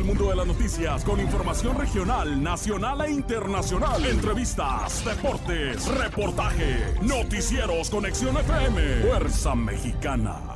del mundo de las noticias con información regional, nacional e internacional. Entrevistas, deportes, reportaje, noticieros, conexión FM, Fuerza Mexicana.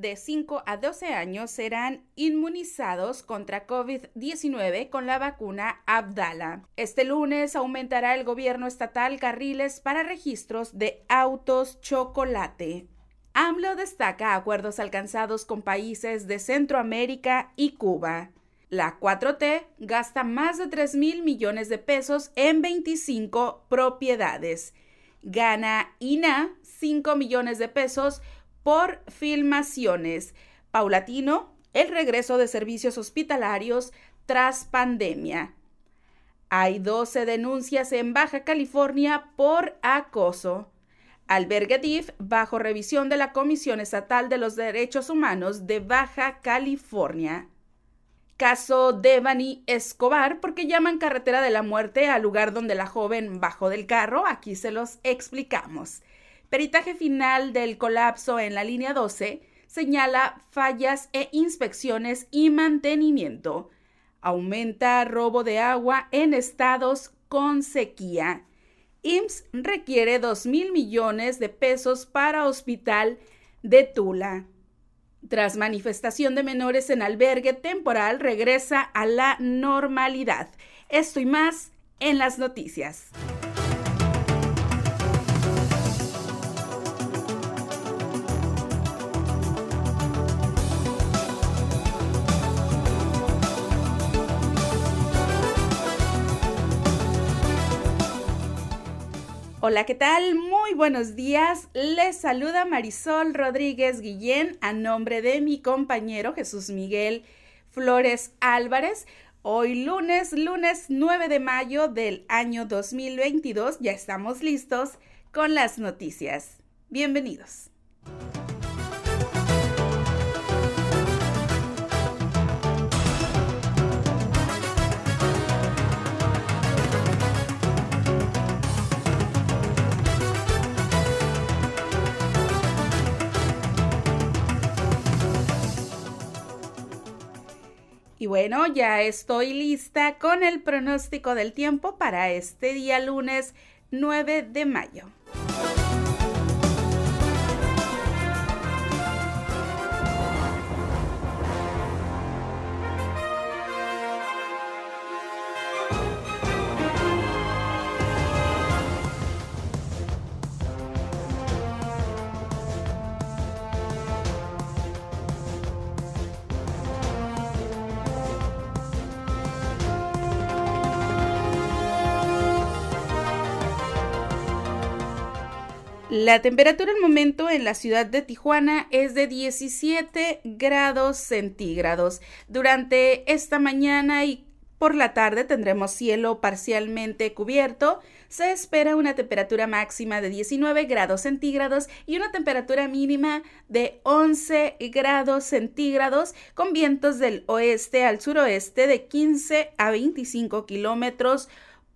De 5 a 12 años serán inmunizados contra COVID-19 con la vacuna Abdala. Este lunes aumentará el gobierno estatal carriles para registros de autos chocolate. AMLO destaca acuerdos alcanzados con países de Centroamérica y Cuba. La 4T gasta más de 3 mil millones de pesos en 25 propiedades. Gana INA 5 millones de pesos por filmaciones. Paulatino, el regreso de servicios hospitalarios tras pandemia. Hay 12 denuncias en Baja California por acoso. Albergue DIF bajo revisión de la Comisión Estatal de los Derechos Humanos de Baja California. Caso Devani Escobar, porque llaman carretera de la muerte al lugar donde la joven bajó del carro. Aquí se los explicamos. Peritaje final del colapso en la línea 12 señala fallas e inspecciones y mantenimiento. Aumenta robo de agua en estados con sequía. IMSS requiere 2 mil millones de pesos para hospital de Tula. Tras manifestación de menores en albergue temporal, regresa a la normalidad. Esto y más en las noticias. Hola, ¿qué tal? Muy buenos días. Les saluda Marisol Rodríguez Guillén a nombre de mi compañero Jesús Miguel Flores Álvarez. Hoy lunes, lunes 9 de mayo del año 2022, ya estamos listos con las noticias. Bienvenidos. Y bueno, ya estoy lista con el pronóstico del tiempo para este día lunes 9 de mayo. La temperatura al momento en la ciudad de Tijuana es de 17 grados centígrados. Durante esta mañana y por la tarde tendremos cielo parcialmente cubierto. Se espera una temperatura máxima de 19 grados centígrados y una temperatura mínima de 11 grados centígrados con vientos del oeste al suroeste de 15 a 25 kilómetros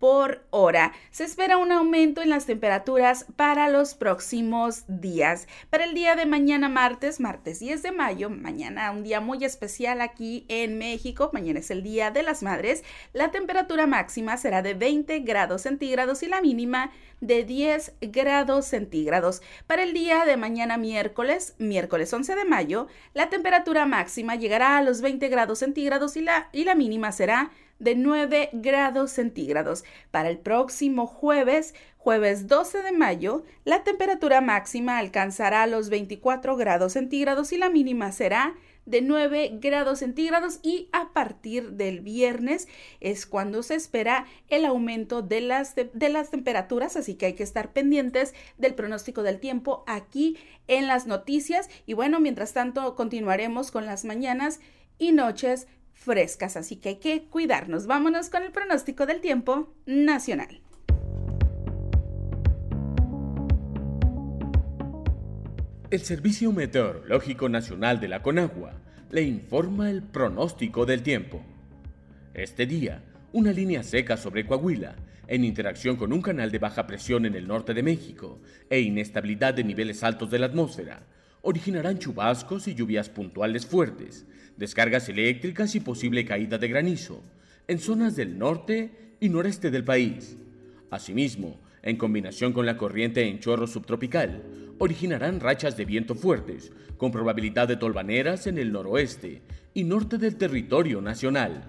por hora. Se espera un aumento en las temperaturas para los próximos días. Para el día de mañana martes, martes 10 de mayo, mañana un día muy especial aquí en México, mañana es el Día de las Madres, la temperatura máxima será de 20 grados centígrados y la mínima de 10 grados centígrados. Para el día de mañana miércoles, miércoles 11 de mayo, la temperatura máxima llegará a los 20 grados centígrados y la, y la mínima será de 9 grados centígrados. Para el próximo jueves, jueves 12 de mayo, la temperatura máxima alcanzará los 24 grados centígrados y la mínima será de 9 grados centígrados y a partir del viernes es cuando se espera el aumento de las, de, las temperaturas, así que hay que estar pendientes del pronóstico del tiempo aquí en las noticias y bueno, mientras tanto continuaremos con las mañanas y noches frescas, así que hay que cuidarnos. Vámonos con el pronóstico del tiempo nacional. El Servicio Meteorológico Nacional de la Conagua le informa el pronóstico del tiempo. Este día, una línea seca sobre Coahuila, en interacción con un canal de baja presión en el norte de México e inestabilidad de niveles altos de la atmósfera, originarán chubascos y lluvias puntuales fuertes, descargas eléctricas y posible caída de granizo en zonas del norte y noreste del país. Asimismo, en combinación con la corriente en chorro subtropical, originarán rachas de viento fuertes, con probabilidad de tolvaneras en el noroeste y norte del territorio nacional,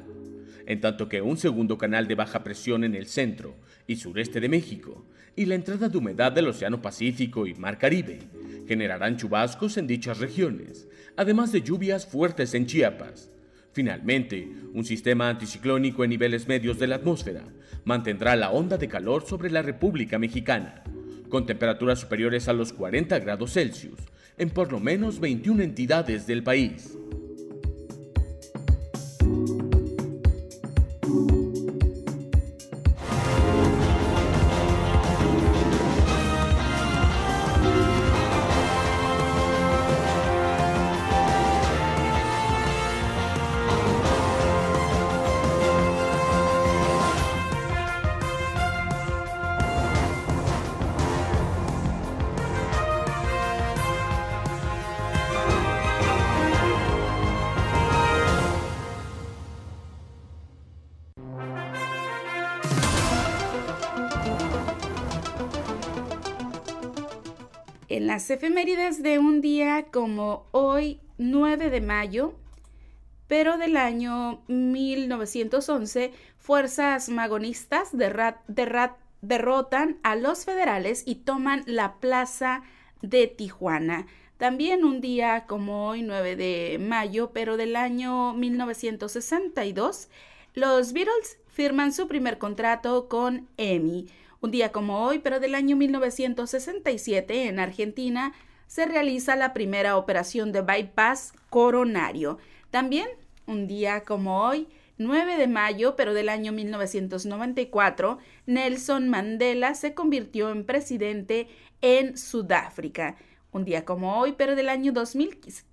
en tanto que un segundo canal de baja presión en el centro y sureste de México y la entrada de humedad del Océano Pacífico y Mar Caribe generarán chubascos en dichas regiones, además de lluvias fuertes en Chiapas. Finalmente, un sistema anticiclónico en niveles medios de la atmósfera mantendrá la onda de calor sobre la República Mexicana, con temperaturas superiores a los 40 grados Celsius en por lo menos 21 entidades del país. Las efemérides de un día como hoy, 9 de mayo, pero del año 1911, fuerzas magonistas derrotan a los federales y toman la plaza de Tijuana. También un día como hoy, 9 de mayo, pero del año 1962, los Beatles firman su primer contrato con EMI. Un día como hoy, pero del año 1967, en Argentina, se realiza la primera operación de bypass coronario. También, un día como hoy, 9 de mayo, pero del año 1994, Nelson Mandela se convirtió en presidente en Sudáfrica. Un día como hoy, pero del año 2015,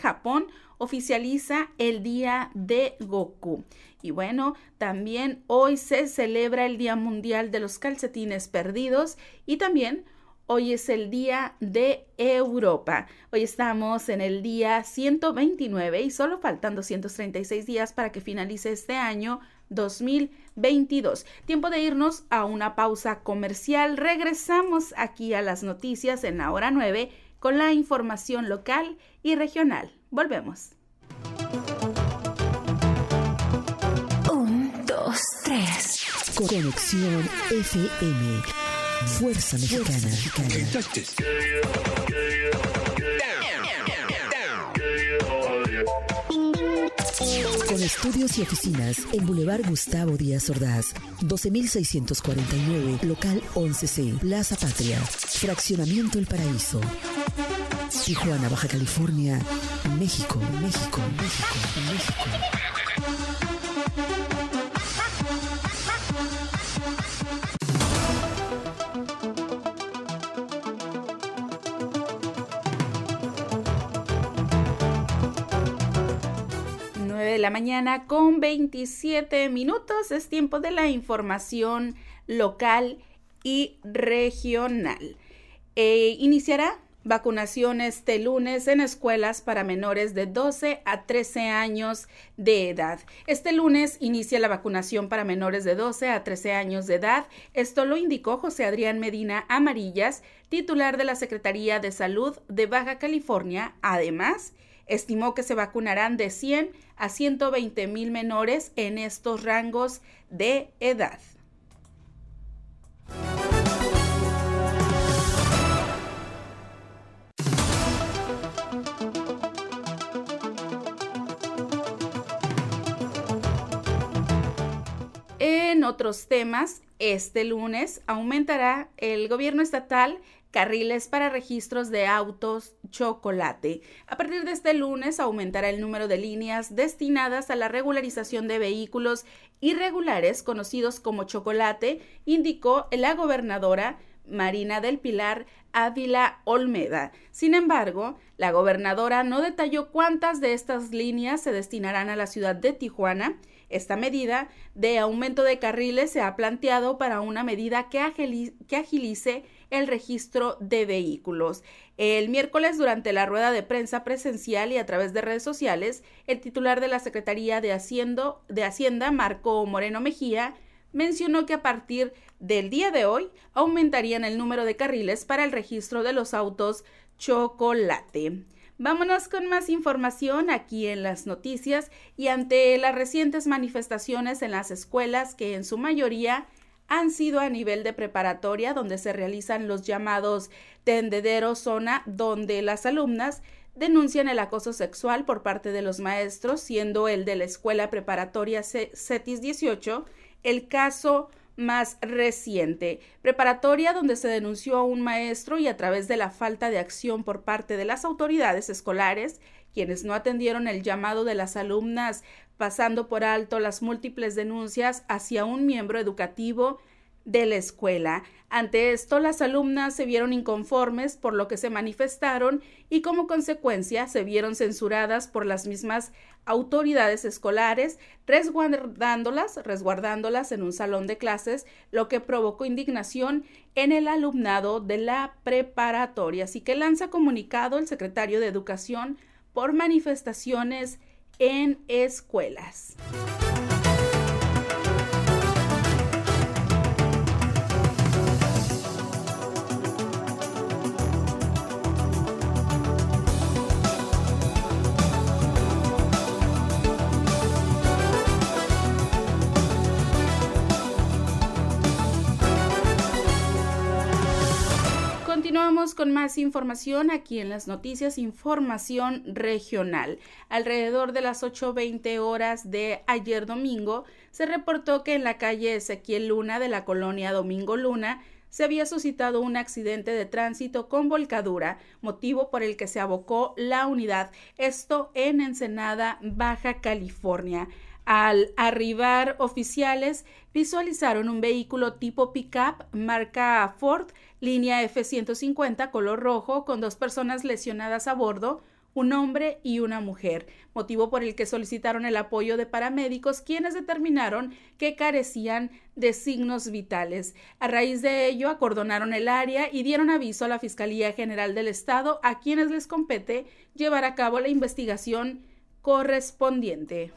Japón oficializa el Día de Goku. Y bueno, también hoy se celebra el Día Mundial de los Calcetines Perdidos y también hoy es el Día de Europa. Hoy estamos en el día 129 y solo faltan 236 días para que finalice este año 2022. Tiempo de irnos a una pausa comercial. Regresamos aquí a las noticias en la hora 9 con la información local y regional. Volvemos. Conexión FM. Fuerza Mexicana. Con estudios y oficinas en Boulevard Gustavo Díaz Ordaz, 12649, local 11C, Plaza Patria, Fraccionamiento El Paraíso. Tijuana, Baja California, México, México, México, México. La mañana con 27 minutos. Es tiempo de la información local y regional. Eh, iniciará vacunación este lunes en escuelas para menores de 12 a 13 años de edad. Este lunes inicia la vacunación para menores de 12 a 13 años de edad. Esto lo indicó José Adrián Medina Amarillas, titular de la Secretaría de Salud de Baja California. Además, Estimó que se vacunarán de 100 a 120 mil menores en estos rangos de edad. En otros temas, este lunes aumentará el gobierno estatal carriles para registros de autos chocolate. A partir de este lunes aumentará el número de líneas destinadas a la regularización de vehículos irregulares conocidos como chocolate, indicó la gobernadora Marina del Pilar Ávila Olmeda. Sin embargo, la gobernadora no detalló cuántas de estas líneas se destinarán a la ciudad de Tijuana. Esta medida de aumento de carriles se ha planteado para una medida que, agilice el registro de vehículos. El miércoles, durante la rueda de prensa presencial y a través de redes sociales, el titular de la Secretaría de, de Hacienda, Marco Moreno Mejía, mencionó que a partir del día de hoy aumentarían el número de carriles para el registro de los autos chocolate. Vámonos con más información aquí en las noticias y ante las recientes manifestaciones en las escuelas que en su mayoría han sido a nivel de preparatoria, donde se realizan los llamados tendederos zona, donde las alumnas denuncian el acoso sexual por parte de los maestros, siendo el de la escuela preparatoria CETIS 18 el caso más reciente, preparatoria donde se denunció a un maestro y a través de la falta de acción por parte de las autoridades escolares, quienes no atendieron el llamado de las alumnas pasando por alto las múltiples denuncias hacia un miembro educativo de la escuela. Ante esto, las alumnas se vieron inconformes por lo que se manifestaron y como consecuencia se vieron censuradas por las mismas autoridades escolares, resguardándolas, resguardándolas en un salón de clases, lo que provocó indignación en el alumnado de la preparatoria. Así que lanza comunicado el secretario de Educación por manifestaciones en escuelas. Continuamos con más información aquí en las noticias, información regional. Alrededor de las 8.20 horas de ayer domingo, se reportó que en la calle Ezequiel Luna de la colonia Domingo Luna se había suscitado un accidente de tránsito con volcadura, motivo por el que se abocó la unidad, esto en Ensenada, Baja California. Al arribar oficiales visualizaron un vehículo tipo pickup marca Ford, línea F-150 color rojo, con dos personas lesionadas a bordo, un hombre y una mujer, motivo por el que solicitaron el apoyo de paramédicos quienes determinaron que carecían de signos vitales. A raíz de ello, acordonaron el área y dieron aviso a la Fiscalía General del Estado, a quienes les compete llevar a cabo la investigación correspondiente.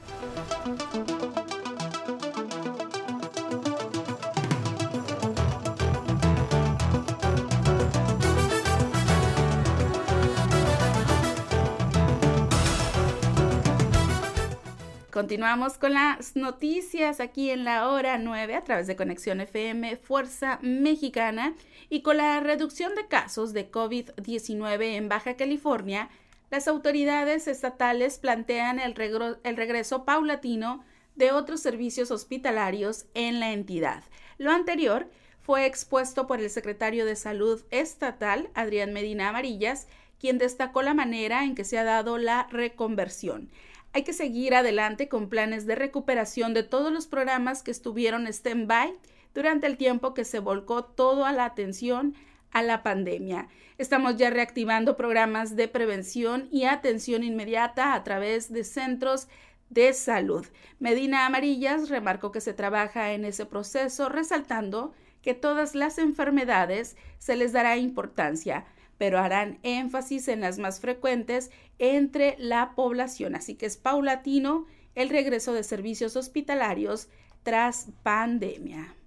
Continuamos con las noticias aquí en la hora 9 a través de Conexión FM Fuerza Mexicana y con la reducción de casos de COVID-19 en Baja California, las autoridades estatales plantean el, regreso paulatino de otros servicios hospitalarios en la entidad. Lo anterior fue expuesto por el secretario de Salud estatal, Adrián Medina Amarillas, quien destacó la manera en que se ha dado la reconversión. Hay que seguir adelante con planes de recuperación de todos los programas que estuvieron stand-by durante el tiempo que se volcó todo a la atención a la pandemia. Estamos ya reactivando programas de prevención y atención inmediata a través de centros de salud. Medina Amarillas remarcó que se trabaja en ese proceso, resaltando que todas las enfermedades se les dará importancia, pero harán énfasis en las más frecuentes entre la población. Así que es paulatino el regreso de servicios hospitalarios tras pandemia.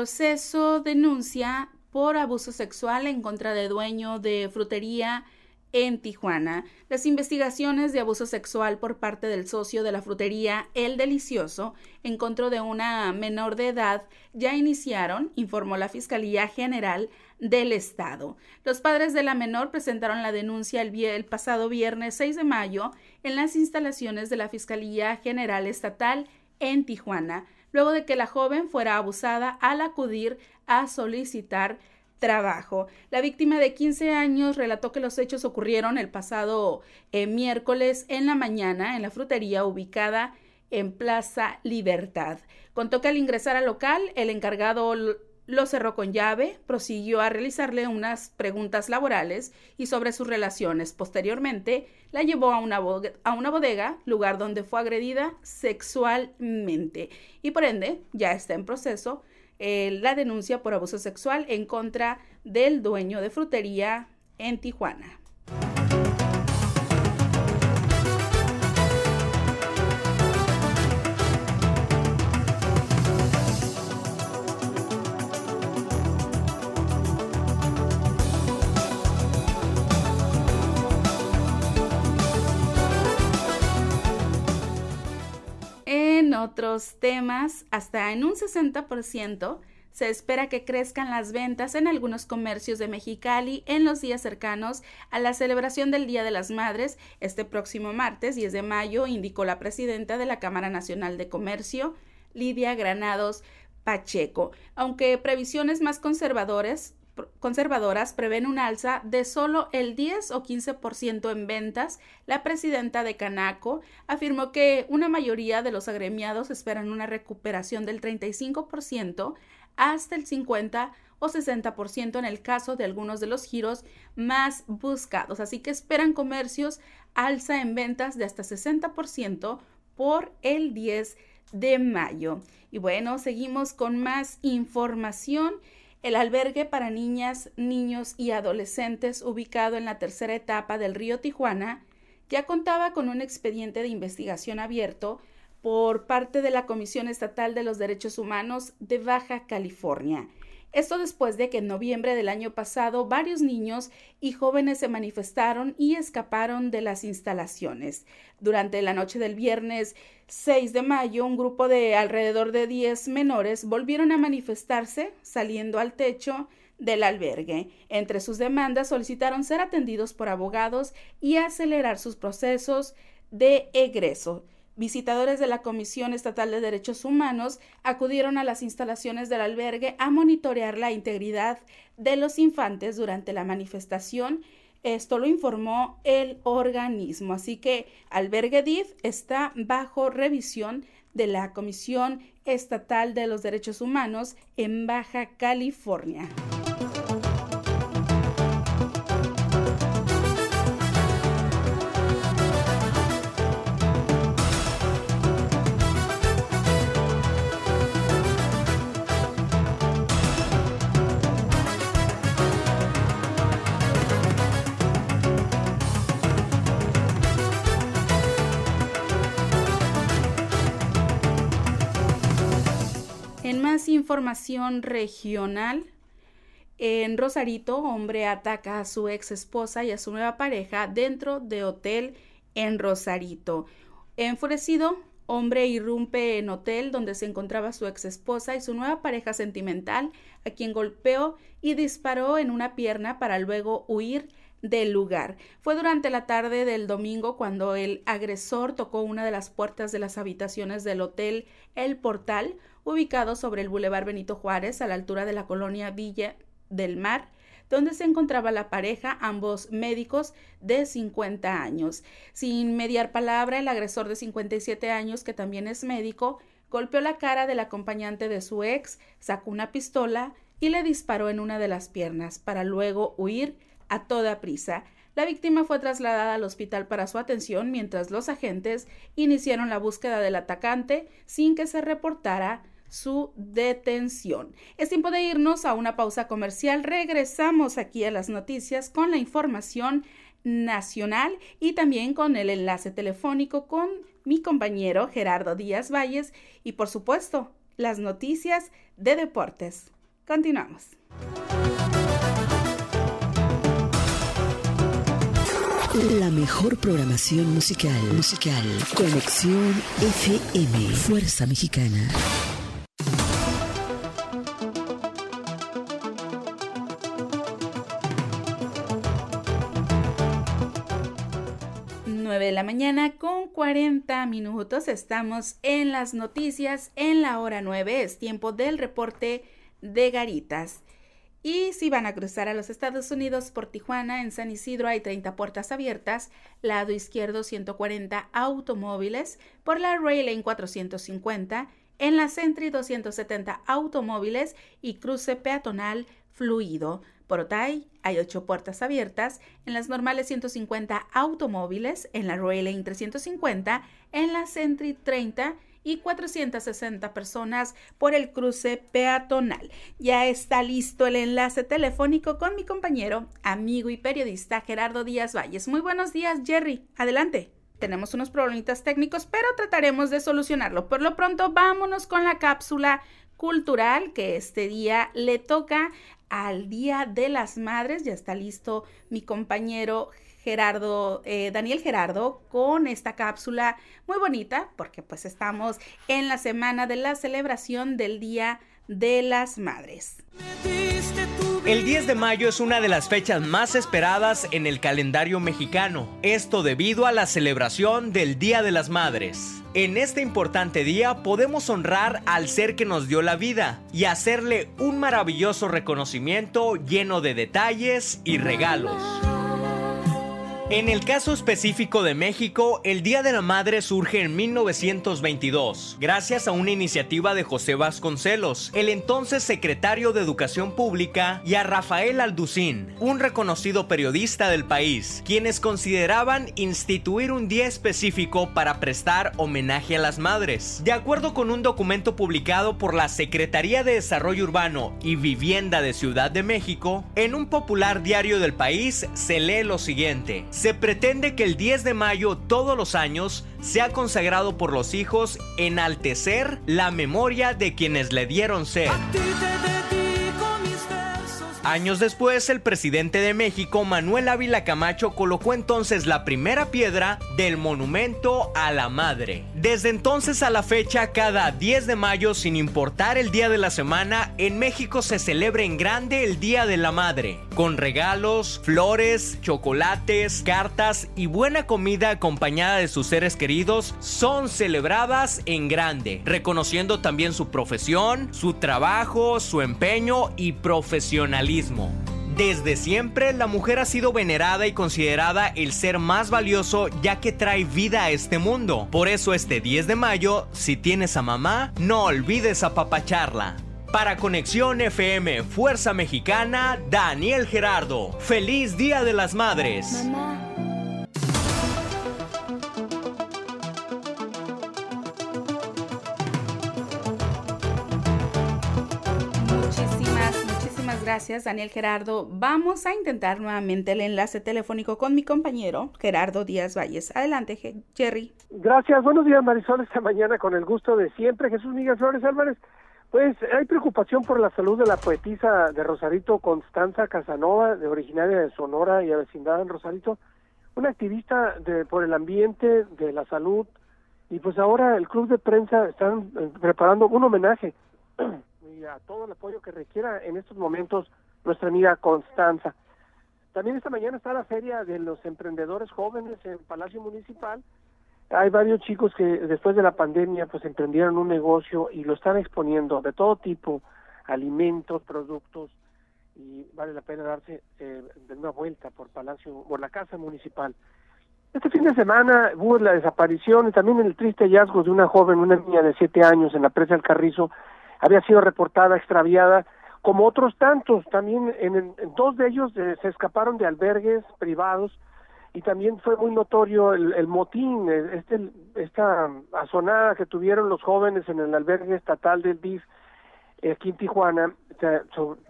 Proceso denuncia por abuso sexual en contra de dueño de frutería en Tijuana. Las investigaciones de abuso sexual por parte del socio de la frutería El Delicioso en contra de una menor de edad ya iniciaron, informó la Fiscalía General del Estado. Los padres de la menor presentaron la denuncia el, pasado viernes 6 de mayo en las instalaciones de la Fiscalía General Estatal en Tijuana, luego de que la joven fuera abusada al acudir a solicitar trabajo. La víctima de 15 años relató que los hechos ocurrieron el pasado eh, miércoles en la mañana en la frutería ubicada en Plaza Libertad. Contó que al ingresar al local, el encargado lo cerró con llave, prosiguió a realizarle unas preguntas laborales y sobre sus relaciones. Posteriormente, la llevó a una, bodega, lugar donde fue agredida sexualmente y por ende ya está en proceso eh, la denuncia por abuso sexual en contra del dueño de frutería en Tijuana. Otros temas, hasta en un 60%, se espera que crezcan las ventas en algunos comercios de Mexicali en los días cercanos a la celebración del Día de las Madres este próximo martes 10 de mayo, indicó la presidenta de la Cámara Nacional de Comercio, Lidia Granados Pacheco. Aunque previsiones más conservadoras conservadoras prevén un alza de solo el 10 o 15% en ventas, la presidenta de Canaco afirmó que una mayoría de los agremiados esperan una recuperación del 35% hasta el 50 o 60% en el caso de algunos de los giros más buscados. Así que esperan comercios alza en ventas de hasta 60% por el 10 de mayo. Y bueno, seguimos con más información. El albergue para niñas, niños y adolescentes ubicado en la tercera etapa del río Tijuana ya contaba con un expediente de investigación abierto por parte de la Comisión Estatal de los Derechos Humanos de Baja California. Esto después de que en noviembre del año pasado varios niños y jóvenes se manifestaron y escaparon de las instalaciones. Durante la noche del viernes 6 de mayo, un grupo de alrededor de 10 menores volvieron a manifestarse saliendo al techo del albergue. Entre sus demandas solicitaron ser atendidos por abogados y acelerar sus procesos de egreso. Visitadores de la Comisión Estatal de Derechos Humanos acudieron a las instalaciones del albergue a monitorear la integridad de los infantes durante la manifestación. Esto lo informó el organismo. Así que Albergue DIF está bajo revisión de la Comisión Estatal de los Derechos Humanos en Baja California. Información regional, en Rosarito, hombre ataca a su ex esposa y a su nueva pareja dentro de hotel en Rosarito. Enfurecido, hombre irrumpe en hotel donde se encontraba su ex esposa y su nueva pareja sentimental, a quien golpeó y disparó en una pierna para luego huir del lugar. Fue durante la tarde del domingo cuando el agresor tocó una de las puertas de las habitaciones del hotel El Portal, ubicado sobre el Boulevard Benito Juárez, a la altura de la colonia Villa del Mar, donde se encontraba la pareja, ambos médicos de 50 años. Sin mediar palabra, el agresor de 57 años, que también es médico, golpeó la cara del acompañante de su ex, sacó una pistola y le disparó en una de las piernas para luego huir a toda prisa. La víctima fue trasladada al hospital para su atención mientras los agentes iniciaron la búsqueda del atacante sin que se reportara su detención. Es tiempo de irnos a una pausa comercial. Regresamos aquí a las noticias con la información nacional y también con el enlace telefónico con mi compañero Gerardo Díaz Valles y por supuesto las noticias de deportes. Continuamos. La mejor programación musical. Musical. Conexión FM. Fuerza Mexicana. La mañana con 40 minutos. Estamos en las noticias en la hora 9. Es tiempo del reporte de Garitas. Y si van a cruzar a los Estados Unidos por Tijuana, en San Isidro hay 30 puertas abiertas, lado izquierdo 140 automóviles, por la Rail Lane 450, en la Sentry 270 automóviles y cruce peatonal fluido. Por Otay hay 8 puertas abiertas, en las normales 150 automóviles, en la Rail Lane 350, en la Sentry 30 y 460 personas por el cruce peatonal. Ya está listo el enlace telefónico con mi compañero, amigo y periodista Gerardo Díaz Valles. Muy buenos días, Jerry. Adelante. Tenemos unos problemitas técnicos, pero trataremos de solucionarlo. Por lo pronto, vámonos con la cápsula cultural que este día le toca al Día de las Madres. Ya está listo mi compañero Gerardo, eh, Daniel Gerardo, con esta cápsula muy bonita, porque pues estamos en la semana de la celebración del Día de las Madres. El 10 de mayo es una de las fechas más esperadas en el calendario mexicano, esto debido a la celebración del Día de las Madres. En este importante día podemos honrar al ser que nos dio la vida y hacerle un maravilloso reconocimiento lleno de detalles y regalos. En el caso específico de México, el Día de la Madre surge en 1922, gracias a una iniciativa de José Vasconcelos, el entonces secretario de Educación Pública, y a Rafael Alducín, un reconocido periodista del país, quienes consideraban instituir un día específico para prestar homenaje a las madres. De acuerdo con un documento publicado por la Secretaría de Desarrollo Urbano y Vivienda de Ciudad de México, en un popular diario del país se lee lo siguiente se pretende que el 10 de mayo todos los años sea consagrado por los hijos enaltecer la memoria de quienes le dieron ser. Años después, el presidente de México, Manuel Ávila Camacho, colocó entonces la primera piedra del monumento a la madre. Desde entonces a la fecha, cada 10 de mayo, sin importar el día de la semana, en México se celebra en grande el Día de la Madre, con regalos, flores, chocolates, cartas y buena comida acompañada de sus seres queridos, son celebradas en grande, reconociendo también su profesión, su trabajo, su empeño y profesionalismo desde siempre la mujer ha sido venerada y considerada el ser más valioso ya que trae vida a este mundo. Por eso este 10 de mayo, si tienes a mamá, no olvides apapacharla. Para Conexión FM Fuerza Mexicana, Daniel Gerardo. Feliz Día de las Madres. Gracias, Daniel Gerardo. Vamos a intentar nuevamente el enlace telefónico con mi compañero Gerardo Díaz Valles. Adelante, Jerry. Gracias. Buenos días, Marisol. Esta mañana con el gusto de siempre. Jesús Miguel Flores Álvarez. Pues hay preocupación por la salud de la poetisa de Rosarito, Constanza Casanova, de originaria de Sonora y vecindad en Rosarito, una activista de, por el ambiente, de la salud, y pues ahora el club de prensa están eh, preparando un homenaje a todo el apoyo que requiera en estos momentos nuestra amiga Constanza. También esta mañana está la feria de los emprendedores jóvenes en Palacio Municipal. Hay varios chicos que después de la pandemia pues emprendieron un negocio y lo están exponiendo de todo tipo, alimentos, productos y vale la pena darse eh, una vuelta por Palacio, por la Casa Municipal. Este fin de semana hubo la desaparición y también el triste hallazgo de una joven, una niña de siete años en la presa del Carrizo, había sido reportada extraviada, como otros tantos. También en, dos de ellos eh, se escaparon de albergues privados y también fue muy notorio el, motín, eh, este, esta azonada que tuvieron los jóvenes en el albergue estatal del DIF eh, aquí en Tijuana,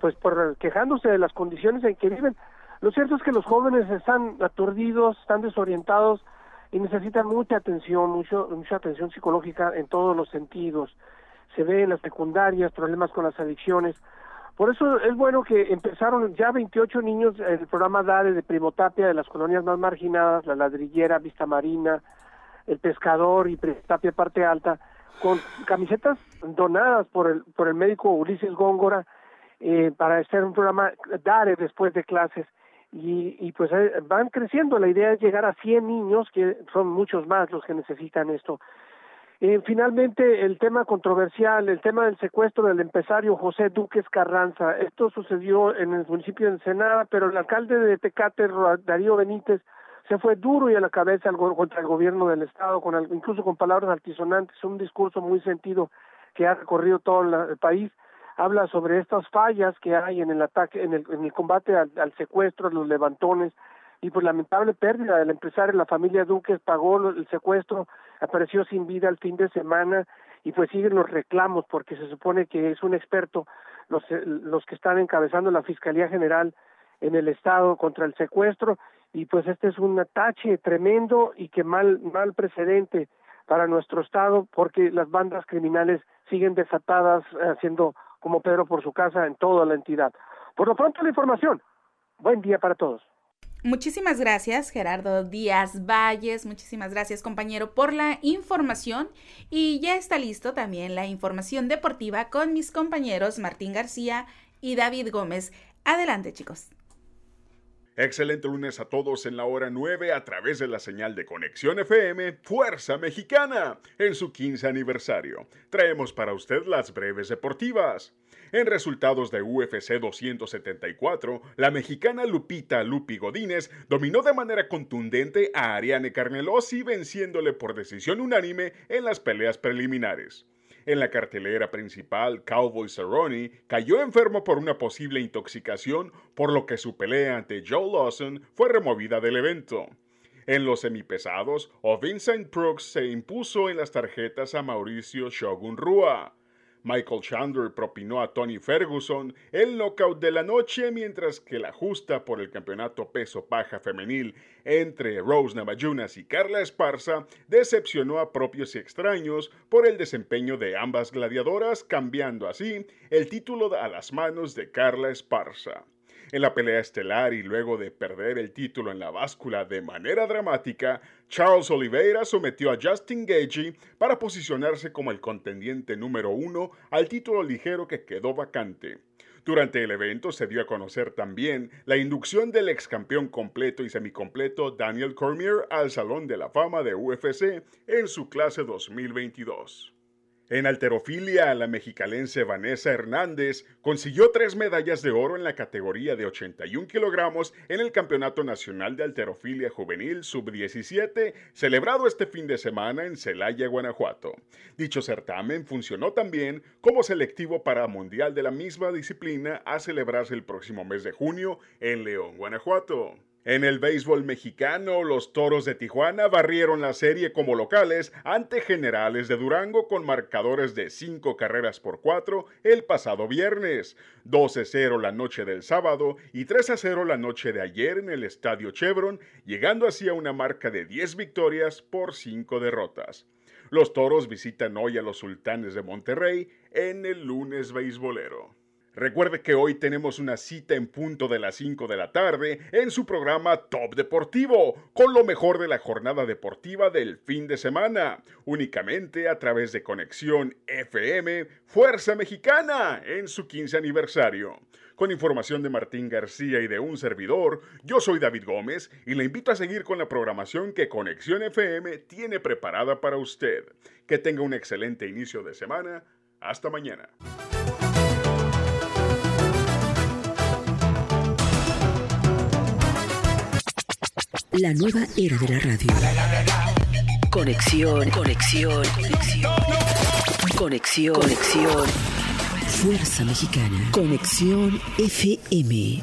pues por quejándose de las condiciones en que viven. Lo cierto es que los jóvenes están aturdidos, están desorientados y necesitan mucha atención, mucho, mucha atención psicológica en todos los sentidos se ve en las secundarias problemas con las adicciones. Por eso es bueno que empezaron ya 28 niños el programa DARE de Primotapia de las colonias más marginadas, la Ladrillera, Vista Marina, El Pescador y Primotapia Parte Alta, con camisetas donadas por el, por el médico Ulises Góngora eh, para hacer un programa DARE después de clases. Y, y pues eh, van creciendo. La idea es llegar a 100 niños, que son muchos más los que necesitan esto. Eh, finalmente, el tema controversial, el tema del secuestro del empresario José Duques Carranza. Esto sucedió en el municipio de Ensenada, pero el alcalde de Tecate, Darío Benítez, se fue duro y a la cabeza contra el gobierno del Estado, con incluso con palabras altisonantes, un discurso muy sentido que ha recorrido todo el país. Habla sobre estas fallas que hay en el ataque, en el, en el combate al, secuestro, a los levantones, y por lamentable pérdida del empresario, la familia Duques pagó el secuestro, apareció sin vida el fin de semana y pues siguen los reclamos porque se supone que es un experto los, los que están encabezando la Fiscalía General en el Estado contra el secuestro y pues este es un atache tremendo y que mal, mal precedente para nuestro Estado porque las bandas criminales siguen desatadas haciendo como Pedro por su casa en toda la entidad. Por lo pronto la información. Buen día para todos. Muchísimas gracias, Gerardo Díaz Valles. Muchísimas gracias, compañero, por la información. Y ya está listo también la información deportiva con mis compañeros Martín García y David Gómez. Adelante, chicos. Excelente lunes a todos en la hora 9 a través de la señal de Conexión FM Fuerza Mexicana en su 15 aniversario. Traemos para usted las breves deportivas. En resultados de UFC 274, la mexicana Lupita Lupi Godínez dominó de manera contundente a Ariane Carnelosi venciéndole por decisión unánime en las peleas preliminares. En la cartelera principal, Cowboy Cerrone cayó enfermo por una posible intoxicación, por lo que su pelea ante Joe Lawson fue removida del evento. En los semipesados, Vincent Brooks se impuso en las tarjetas a Mauricio Shogun Rua. Michael Chandler propinó a Tony Ferguson el knockout de la noche, mientras que la justa por el campeonato peso paja femenil entre Rose Namajunas y Carla Esparza decepcionó a propios y extraños por el desempeño de ambas gladiadoras, cambiando así el título a las manos de Carla Esparza. En la pelea estelar y luego de perder el título en la báscula de manera dramática, Charles Oliveira sometió a Justin Gagey para posicionarse como el contendiente número uno al título ligero que quedó vacante. Durante el evento se dio a conocer también la inducción del ex campeón completo y semicompleto Daniel Cormier al Salón de la Fama de UFC en su clase 2022. En alterofilia, la mexicalense Vanessa Hernández consiguió tres medallas de oro en la categoría de 81 kilogramos en el Campeonato Nacional de Alterofilia Juvenil Sub-17, celebrado este fin de semana en Celaya, Guanajuato. Dicho certamen funcionó también como selectivo para Mundial de la misma disciplina a celebrarse el próximo mes de junio en León, Guanajuato. En el béisbol mexicano, los Toros de Tijuana barrieron la serie como locales ante Generales de Durango con marcadores de 5 carreras por 4 el pasado viernes, 12-0 la noche del sábado y 3-0 la noche de ayer en el Estadio Chevron, llegando así a una marca de 10 victorias por 5 derrotas. Los Toros visitan hoy a los Sultanes de Monterrey en el lunes beisbolero. Recuerde que hoy tenemos una cita en punto de las 5 de la tarde en su programa Top Deportivo, con lo mejor de la jornada deportiva del fin de semana, únicamente a través de Conexión FM Fuerza Mexicana en su 15 aniversario. Con información de Martín García y de un servidor, yo soy David Gómez y le invito a seguir con la programación que Conexión FM tiene preparada para usted. Que tenga un excelente inicio de semana. Hasta mañana. La nueva era de la radio. Conexión, conexión, conexión. Conexión, conexión. Fuerza Mexicana. Conexión FM.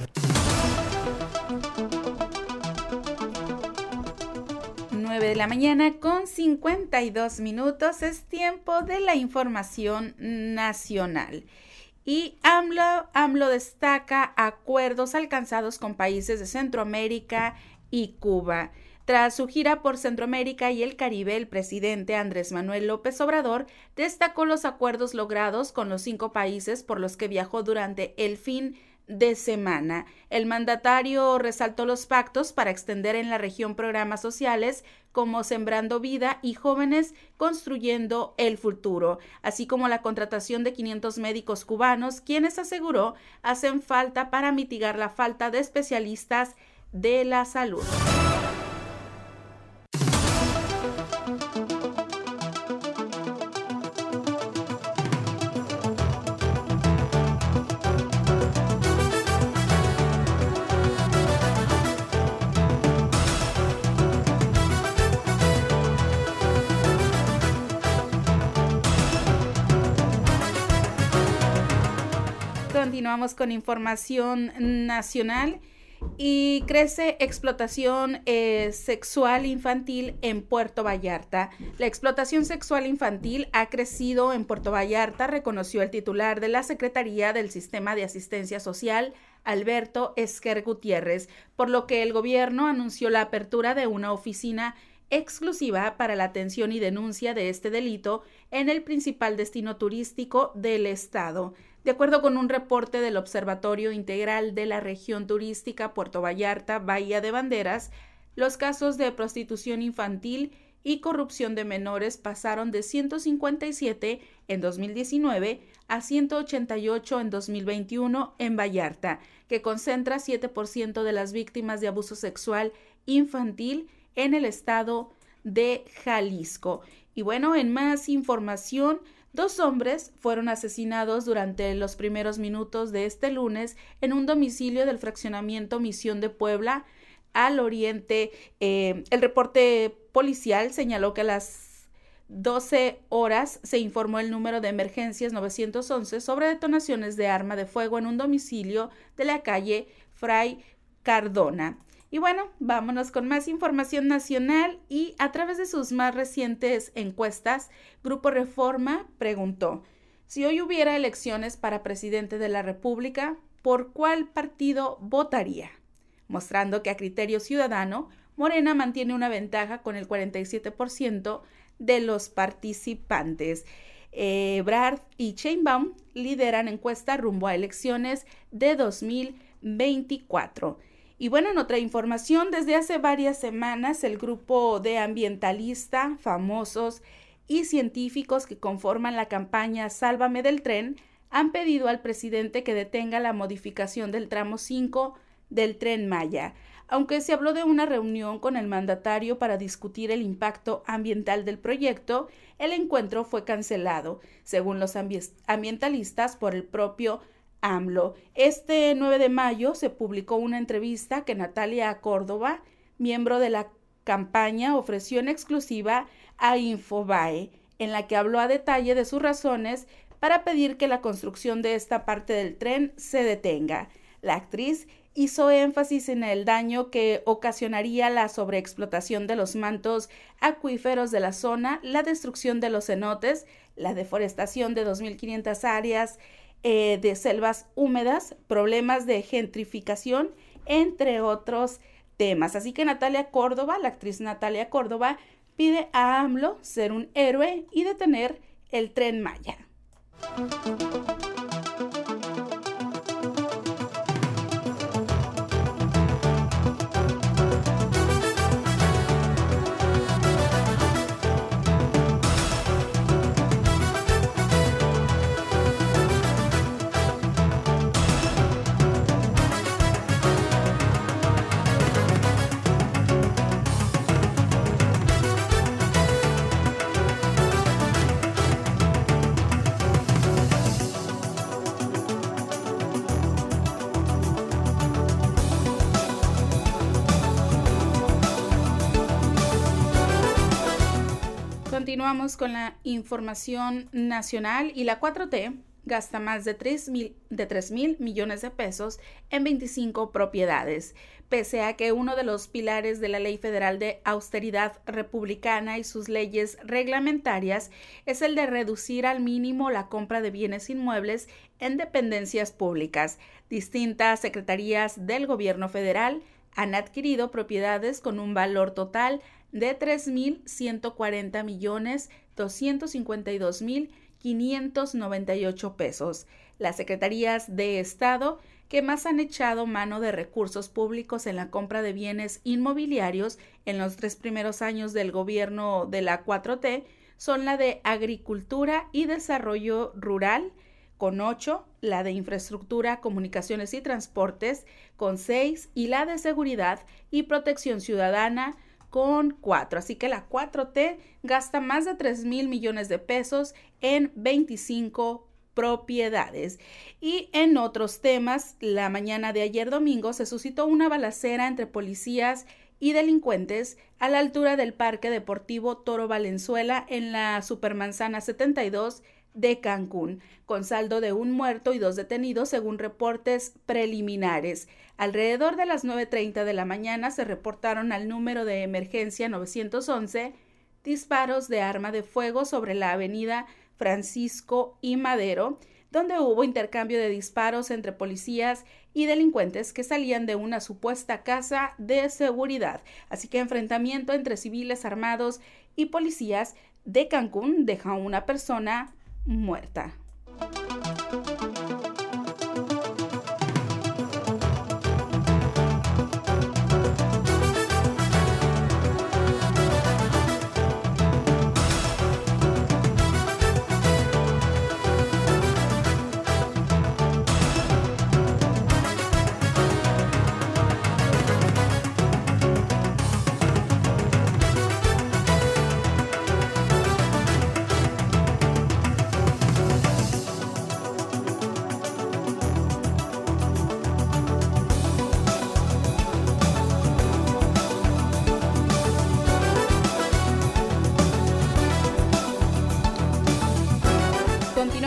9 de la mañana con 52 minutos es tiempo de la información nacional. Y AMLO, AMLO destaca acuerdos alcanzados con países de Centroamérica y Cuba. Tras su gira por Centroamérica y el Caribe, el presidente Andrés Manuel López Obrador destacó los acuerdos logrados con los cinco países por los que viajó durante el fin de semana. El mandatario resaltó los pactos para extender en la región programas sociales como Sembrando Vida y Jóvenes Construyendo el Futuro, así como la contratación de 500 médicos cubanos, quienes aseguró hacen falta para mitigar la falta de especialistas de la salud. Continuamos con información nacional y crece explotación eh, sexual infantil en Puerto Vallarta. La explotación sexual infantil ha crecido en Puerto Vallarta, reconoció el titular de la Secretaría del Sistema de Asistencia Social, Alberto Esquer Gutiérrez, por lo que el gobierno anunció la apertura de una oficina exclusiva para la atención y denuncia de este delito en el principal destino turístico del estado. De acuerdo con un reporte del Observatorio Integral de la Región Turística Puerto Vallarta, Bahía de Banderas, los casos de prostitución infantil y corrupción de menores pasaron de 157 en 2019 a 188 en 2021 en Vallarta, que concentra 7% de las víctimas de abuso sexual infantil en el estado de Jalisco. Y bueno, en más información, Dos hombres fueron asesinados durante los primeros minutos de este lunes en un domicilio del fraccionamiento Misión de Puebla al oriente. Eh, el reporte policial señaló que a las 12 horas se informó el número de emergencias 911 sobre detonaciones de arma de fuego en un domicilio de la calle Fray Cardona. Y bueno, vámonos con más información nacional y a través de sus más recientes encuestas, Grupo Reforma preguntó, si hoy hubiera elecciones para presidente de la República, ¿por cuál partido votaría? Mostrando que a criterio ciudadano, Morena mantiene una ventaja con el 47% de los participantes. Eh, Brad y Chainbaum lideran encuesta rumbo a elecciones de 2024. Y bueno, en otra información, desde hace varias semanas el grupo de ambientalistas famosos y científicos que conforman la campaña Sálvame del tren han pedido al presidente que detenga la modificación del tramo 5 del tren Maya. Aunque se habló de una reunión con el mandatario para discutir el impacto ambiental del proyecto, el encuentro fue cancelado, según los ambientalistas, por el propio AMLO. Este 9 de mayo se publicó una entrevista que Natalia Córdoba, miembro de la campaña, ofreció en exclusiva a Infobae, en la que habló a detalle de sus razones para pedir que la construcción de esta parte del tren se detenga. La actriz hizo énfasis en el daño que ocasionaría la sobreexplotación de los mantos acuíferos de la zona, la destrucción de los cenotes, la deforestación de 2.500 áreas eh, de selvas húmedas, problemas de gentrificación, entre otros temas. Así que Natalia Córdoba, la actriz Natalia Córdoba, pide a AMLO ser un héroe y detener el tren Maya. Con la información nacional y la 4T gasta más de 3 mil, de millones de pesos en 25 propiedades, pese a que uno de los pilares de la Ley Federal de Austeridad Republicana y sus leyes reglamentarias es el de reducir al mínimo la compra de bienes inmuebles en dependencias públicas. Distintas secretarías del gobierno federal han adquirido propiedades con un valor total de 3.140 millones 252 mil 598 pesos. Las secretarías de Estado que más han echado mano de recursos públicos en la compra de bienes inmobiliarios en los tres primeros años del gobierno de la 4T son la de Agricultura y Desarrollo Rural, con 8, la de Infraestructura, Comunicaciones y Transportes, con 6, y la de Seguridad y Protección Ciudadana, con 4. Así que la 4T gasta más de 3 mil millones de pesos en 25 propiedades. Y en otros temas, la mañana de ayer domingo se suscitó una balacera entre policías y delincuentes a la altura del Parque Deportivo Toro Valenzuela en la Supermanzana 72 de Cancún, con saldo de un muerto y dos detenidos según reportes preliminares. Alrededor de las 9.30 de la mañana se reportaron al número de emergencia 911 disparos de arma de fuego sobre la avenida Francisco y Madero, donde hubo intercambio de disparos entre policías y delincuentes que salían de una supuesta casa de seguridad. Así que enfrentamiento entre civiles armados y policías de Cancún deja a una persona muerta.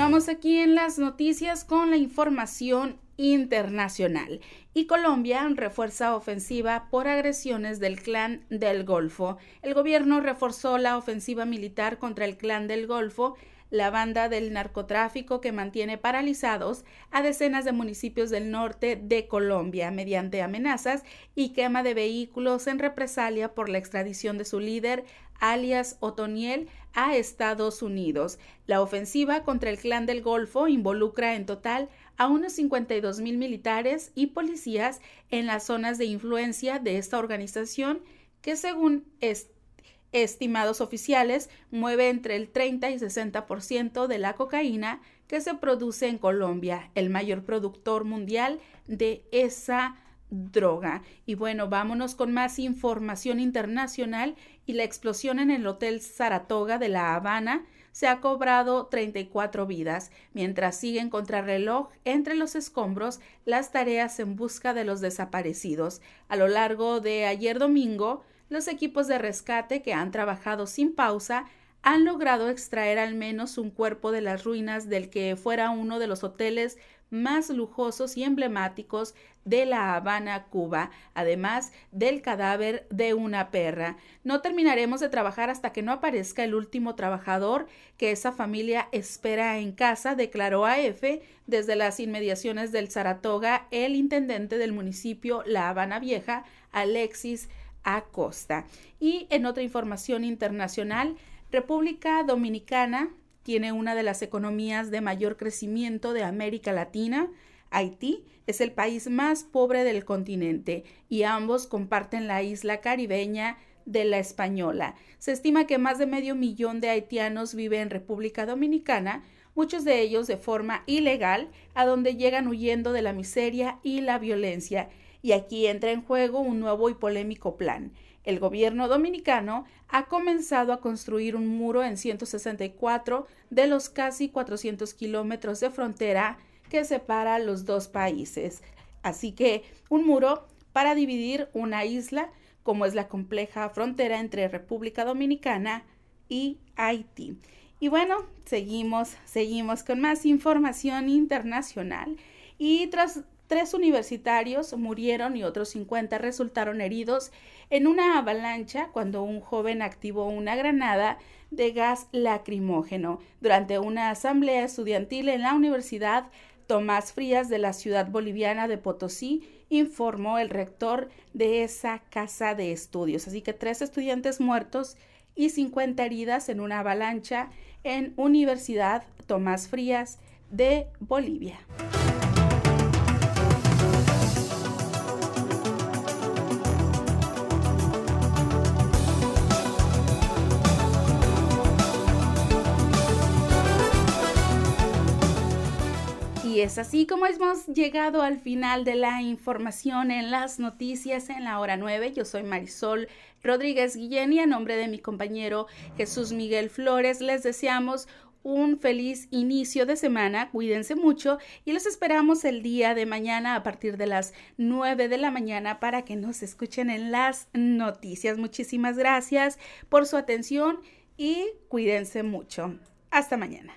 Aquí en las noticias con la información internacional. Y Colombia refuerza ofensiva por agresiones del clan del Golfo. El gobierno reforzó la ofensiva militar contra el clan del Golfo la banda del narcotráfico que mantiene paralizados a decenas de municipios del norte de Colombia mediante amenazas y quema de vehículos en represalia por la extradición de su líder, alias Otoniel, a Estados Unidos. La ofensiva contra el clan del Golfo involucra en total a unos 52 mil militares y policías en las zonas de influencia de esta organización que según este estimados oficiales, mueve entre el 30 y 60% de la cocaína que se produce en Colombia, el mayor productor mundial de esa droga. Y bueno, vámonos con más información internacional y la explosión en el Hotel Saratoga de La Habana se ha cobrado 34 vidas, mientras siguen contrarreloj entre los escombros las tareas en busca de los desaparecidos. A lo largo de ayer domingo, los equipos de rescate que han trabajado sin pausa han logrado extraer al menos un cuerpo de las ruinas del que fuera uno de los hoteles más lujosos y emblemáticos de La Habana, Cuba, además del cadáver de una perra. No terminaremos de trabajar hasta que no aparezca el último trabajador que esa familia espera en casa, declaró a EFE desde las inmediaciones del Saratoga el intendente del municipio La Habana Vieja, Alexis Acosta. Y en otra información internacional, República Dominicana tiene una de las economías de mayor crecimiento de América Latina. Haití es el país más pobre del continente y ambos comparten la isla caribeña de la Española. Se estima que más de medio millón de haitianos viven en República Dominicana, muchos de ellos de forma ilegal, a donde llegan huyendo de la miseria y la violencia y aquí entra en juego un nuevo y polémico plan. El gobierno dominicano ha comenzado a construir un muro en 164 de los casi 400 kilómetros de frontera que separa los dos países. Así que un muro para dividir una isla, como es la compleja frontera entre República Dominicana y Haití. Y bueno, seguimos, seguimos con más información internacional. Y tras Tres universitarios murieron y otros 50 resultaron heridos en una avalancha cuando un joven activó una granada de gas lacrimógeno durante una asamblea estudiantil en la Universidad Tomás Frías de la ciudad boliviana de Potosí informó el rector de esa casa de estudios. Así que tres estudiantes muertos y 50 heridas en una avalancha en Universidad Tomás Frías de Bolivia. Es así como hemos llegado al final de la información en las noticias en la hora 9. Yo soy Marisol Rodríguez Guillén y a nombre de mi compañero Jesús Miguel Flores les deseamos un feliz inicio de semana, cuídense mucho y los esperamos el día de mañana a partir de las 9 de la mañana para que nos escuchen en las noticias. Muchísimas gracias por su atención y cuídense mucho. Hasta mañana.